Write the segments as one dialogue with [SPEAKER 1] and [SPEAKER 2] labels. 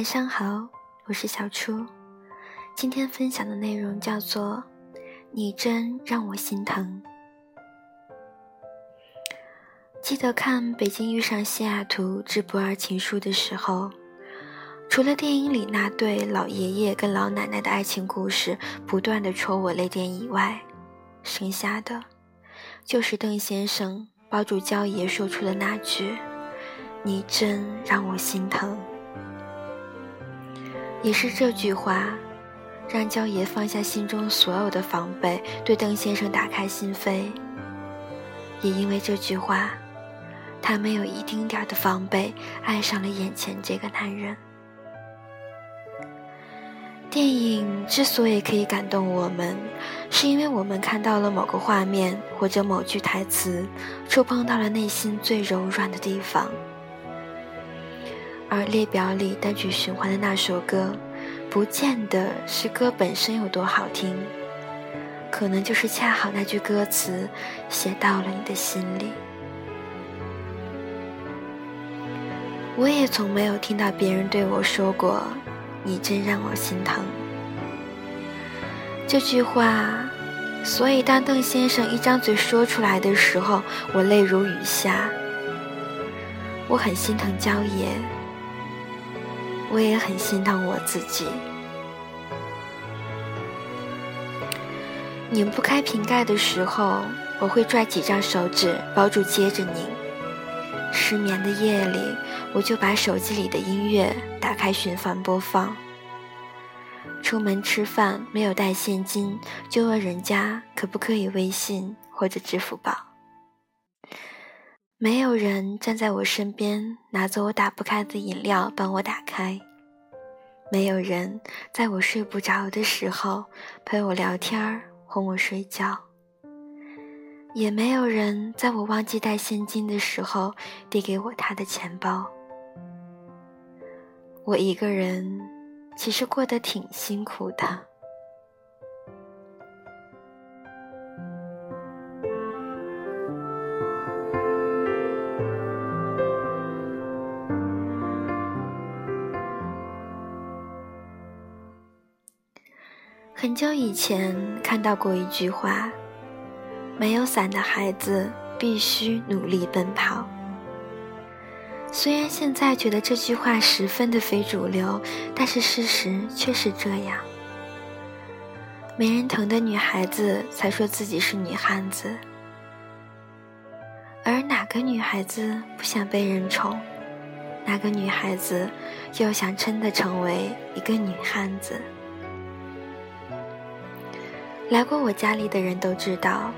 [SPEAKER 1] 晚上好，我是小初。今天分享的内容叫做《你真让我心疼》。记得看《北京遇上西雅图之不二情书》的时候，除了电影里那对老爷爷跟老奶奶的爱情故事不断的戳我泪点以外，剩下的就是邓先生抱住娇爷说出的那句：“你真让我心疼。”也是这句话，让焦爷放下心中所有的防备，对邓先生打开心扉。也因为这句话，他没有一丁点的防备，爱上了眼前这个男人。电影之所以可以感动我们，是因为我们看到了某个画面或者某句台词，触碰到了内心最柔软的地方。而列表里单曲循环的那首歌，不见得是歌本身有多好听，可能就是恰好那句歌词写到了你的心里。我也从没有听到别人对我说过“你真让我心疼”这句话，所以当邓先生一张嘴说出来的时候，我泪如雨下。我很心疼焦爷。我也很心疼我自己。拧不开瓶盖的时候，我会拽几张手指包住接着拧。失眠的夜里，我就把手机里的音乐打开循环播放。出门吃饭没有带现金，就问人家可不可以微信或者支付宝。没有人站在我身边，拿走我打不开的饮料帮我打开；没有人在我睡不着的时候陪我聊天哄我睡觉；也没有人在我忘记带现金的时候递给我他的钱包。我一个人其实过得挺辛苦的。很久以前看到过一句话：“没有伞的孩子必须努力奔跑。”虽然现在觉得这句话十分的非主流，但是事实却是这样。没人疼的女孩子才说自己是女汉子，而哪个女孩子不想被人宠？哪个女孩子又想真的成为一个女汉子？来过我家里的人都知道，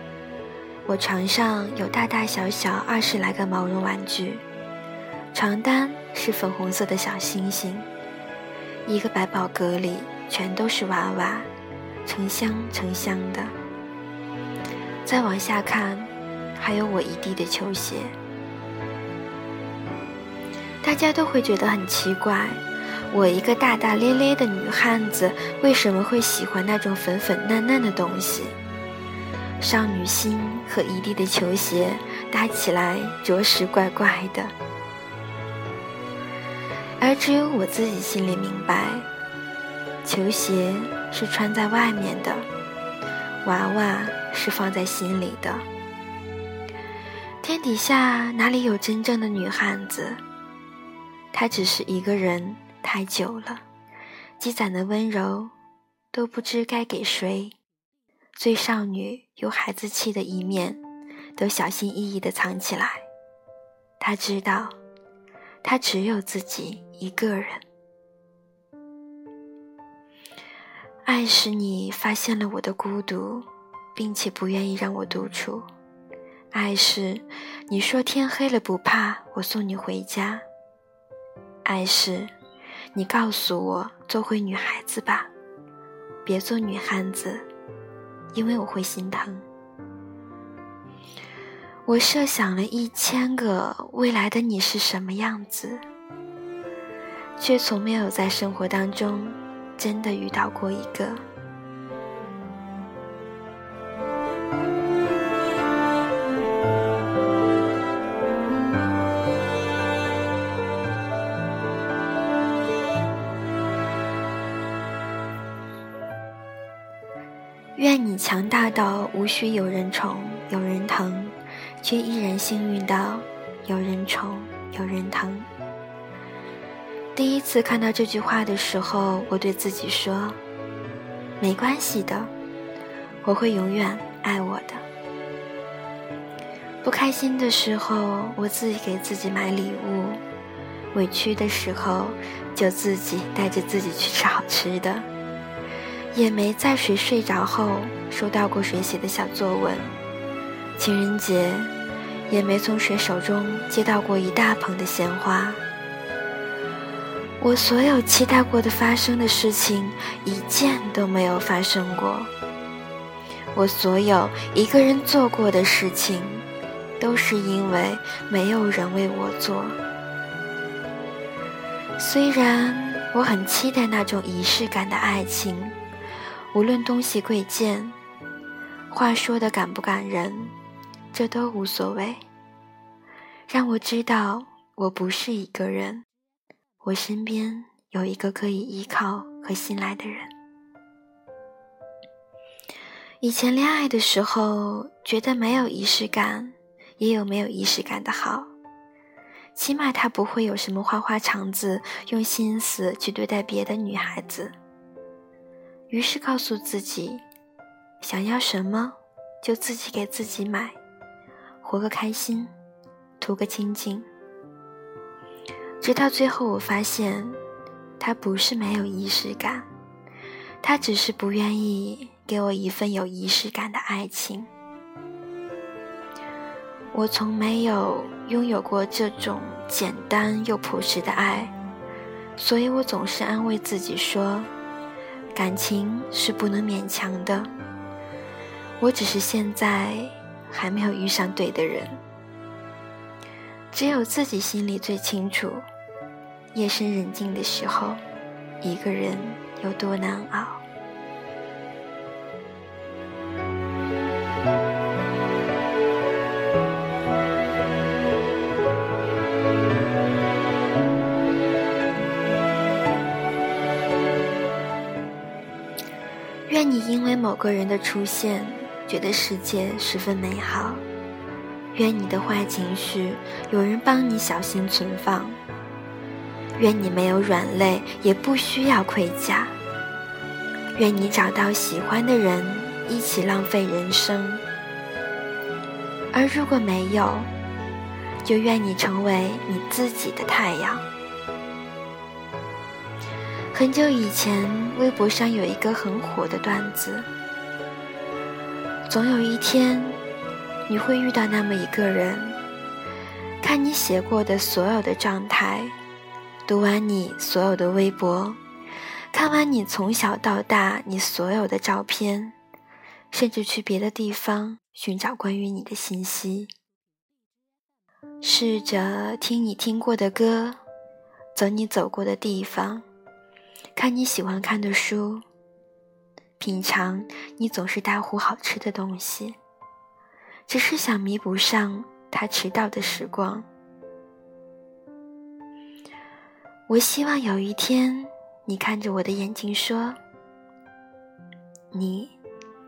[SPEAKER 1] 我床上有大大小小二十来个毛绒玩具，床单是粉红色的小星星，一个百宝格里全都是娃娃，成箱成箱的。再往下看，还有我一地的球鞋，大家都会觉得很奇怪。我一个大大咧咧的女汉子，为什么会喜欢那种粉粉嫩嫩的东西？少女心和一地的球鞋搭起来，着实怪怪的。而只有我自己心里明白，球鞋是穿在外面的，娃娃是放在心里的。天底下哪里有真正的女汉子？她只是一个人。太久了，积攒的温柔都不知该给谁。最少女有孩子气的一面，都小心翼翼地藏起来。她知道，她只有自己一个人。爱使你发现了我的孤独，并且不愿意让我独处。爱是你说天黑了不怕，我送你回家。爱是。你告诉我，做回女孩子吧，别做女汉子，因为我会心疼。我设想了一千个未来的你是什么样子，却从没有在生活当中真的遇到过一个。你强大到无需有人宠有人疼，却依然幸运到有人宠有人疼。第一次看到这句话的时候，我对自己说：“没关系的，我会永远爱我的。”不开心的时候，我自己给自己买礼物；委屈的时候，就自己带着自己去吃好吃的。也没在谁睡着后收到过谁写的小作文，情人节也没从谁手中接到过一大捧的鲜花。我所有期待过的发生的事情，一件都没有发生过。我所有一个人做过的事情，都是因为没有人为我做。虽然我很期待那种仪式感的爱情。无论东西贵贱，话说的感不感人，这都无所谓。让我知道我不是一个人，我身边有一个可以依靠和信赖的人。以前恋爱的时候，觉得没有仪式感，也有没有仪式感的好，起码他不会有什么花花肠子，用心思去对待别的女孩子。于是告诉自己，想要什么就自己给自己买，活个开心，图个清静。直到最后，我发现，他不是没有仪式感，他只是不愿意给我一份有仪式感的爱情。我从没有拥有过这种简单又朴实的爱，所以我总是安慰自己说。感情是不能勉强的，我只是现在还没有遇上对的人。只有自己心里最清楚，夜深人静的时候，一个人有多难熬。愿你因为某个人的出现，觉得世界十分美好。愿你的坏情绪有人帮你小心存放。愿你没有软肋，也不需要盔甲。愿你找到喜欢的人，一起浪费人生。而如果没有，就愿你成为你自己的太阳。很久以前，微博上有一个很火的段子：总有一天，你会遇到那么一个人，看你写过的所有的状态，读完你所有的微博，看完你从小到大你所有的照片，甚至去别的地方寻找关于你的信息，试着听你听过的歌，走你走过的地方。看你喜欢看的书，品尝你总是大呼好吃的东西，只是想弥补上他迟到的时光。我希望有一天，你看着我的眼睛说：“你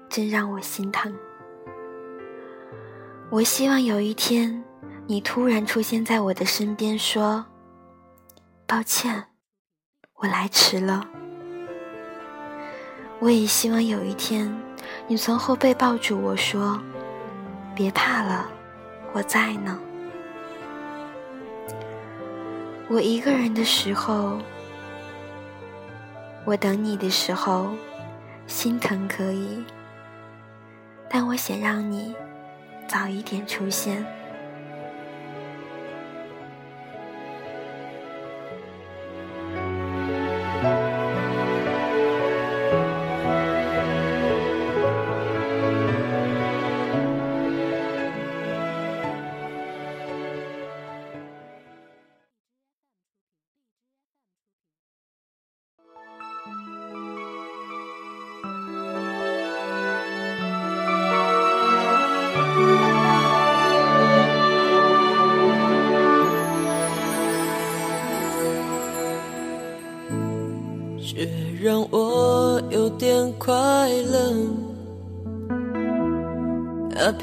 [SPEAKER 1] 真让我心疼。”我希望有一天，你突然出现在我的身边说：“抱歉。”我来迟了。我也希望有一天，你从后背抱住我说：“别怕了，我在呢。”我一个人的时候，我等你的时候，心疼可以，但我想让你早一点出现。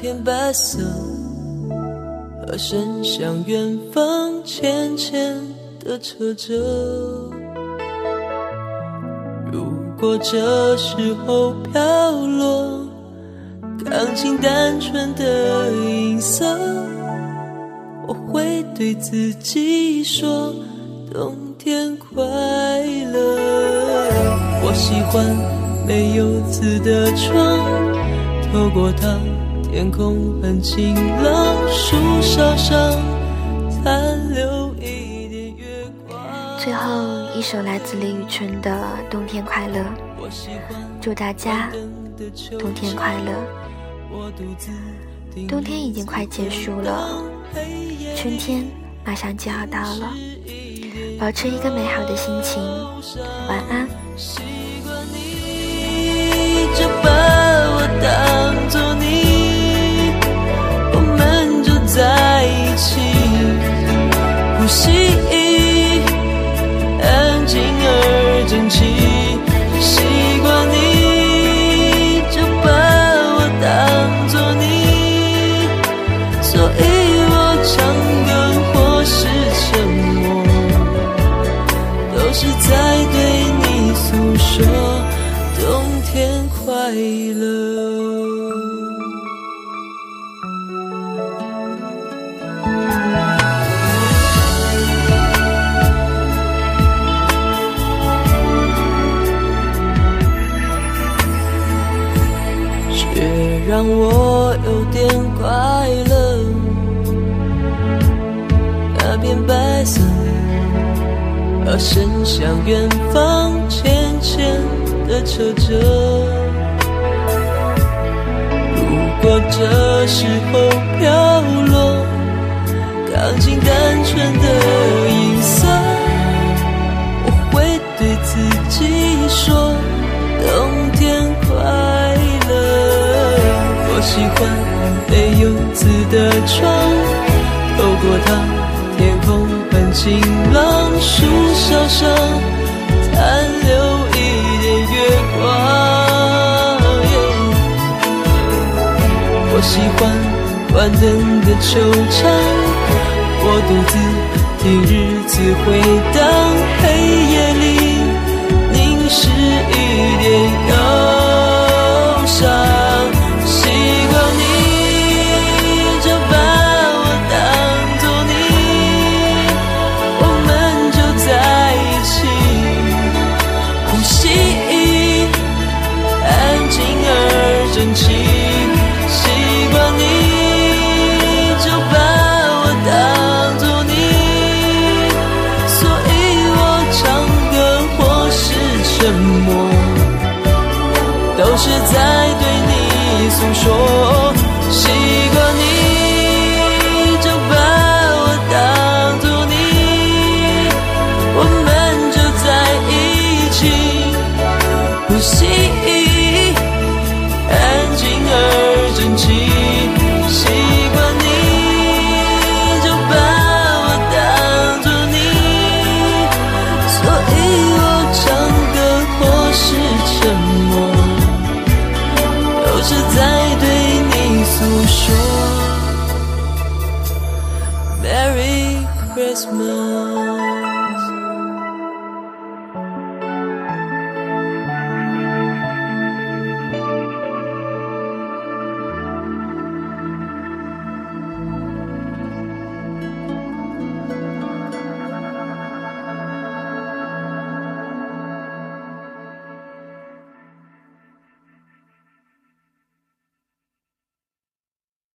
[SPEAKER 2] 片白色，和伸向远方，浅浅的扯着。如果这时候飘落，钢琴单纯的音色，我会对自己说：冬天快乐。我喜欢没有字的窗，透过它。天空很晴朗，树梢上残留一点月光。
[SPEAKER 1] 最后一首来自李宇春的《冬天快乐》，祝大家冬天快乐。冬天已经快结束了，春天马上就要到了，保持一个美好的心情，晚安。
[SPEAKER 2] 呼吸安静而整齐。让我有点快乐，那片白色，而伸向远方，浅浅的扯着。如果这时候飘落，钢琴单纯的没有字的窗，透过它，天空很晴朗，树梢上残留一点月光。我喜欢关灯的球场，我独自听日子回荡，黑夜 Christmas。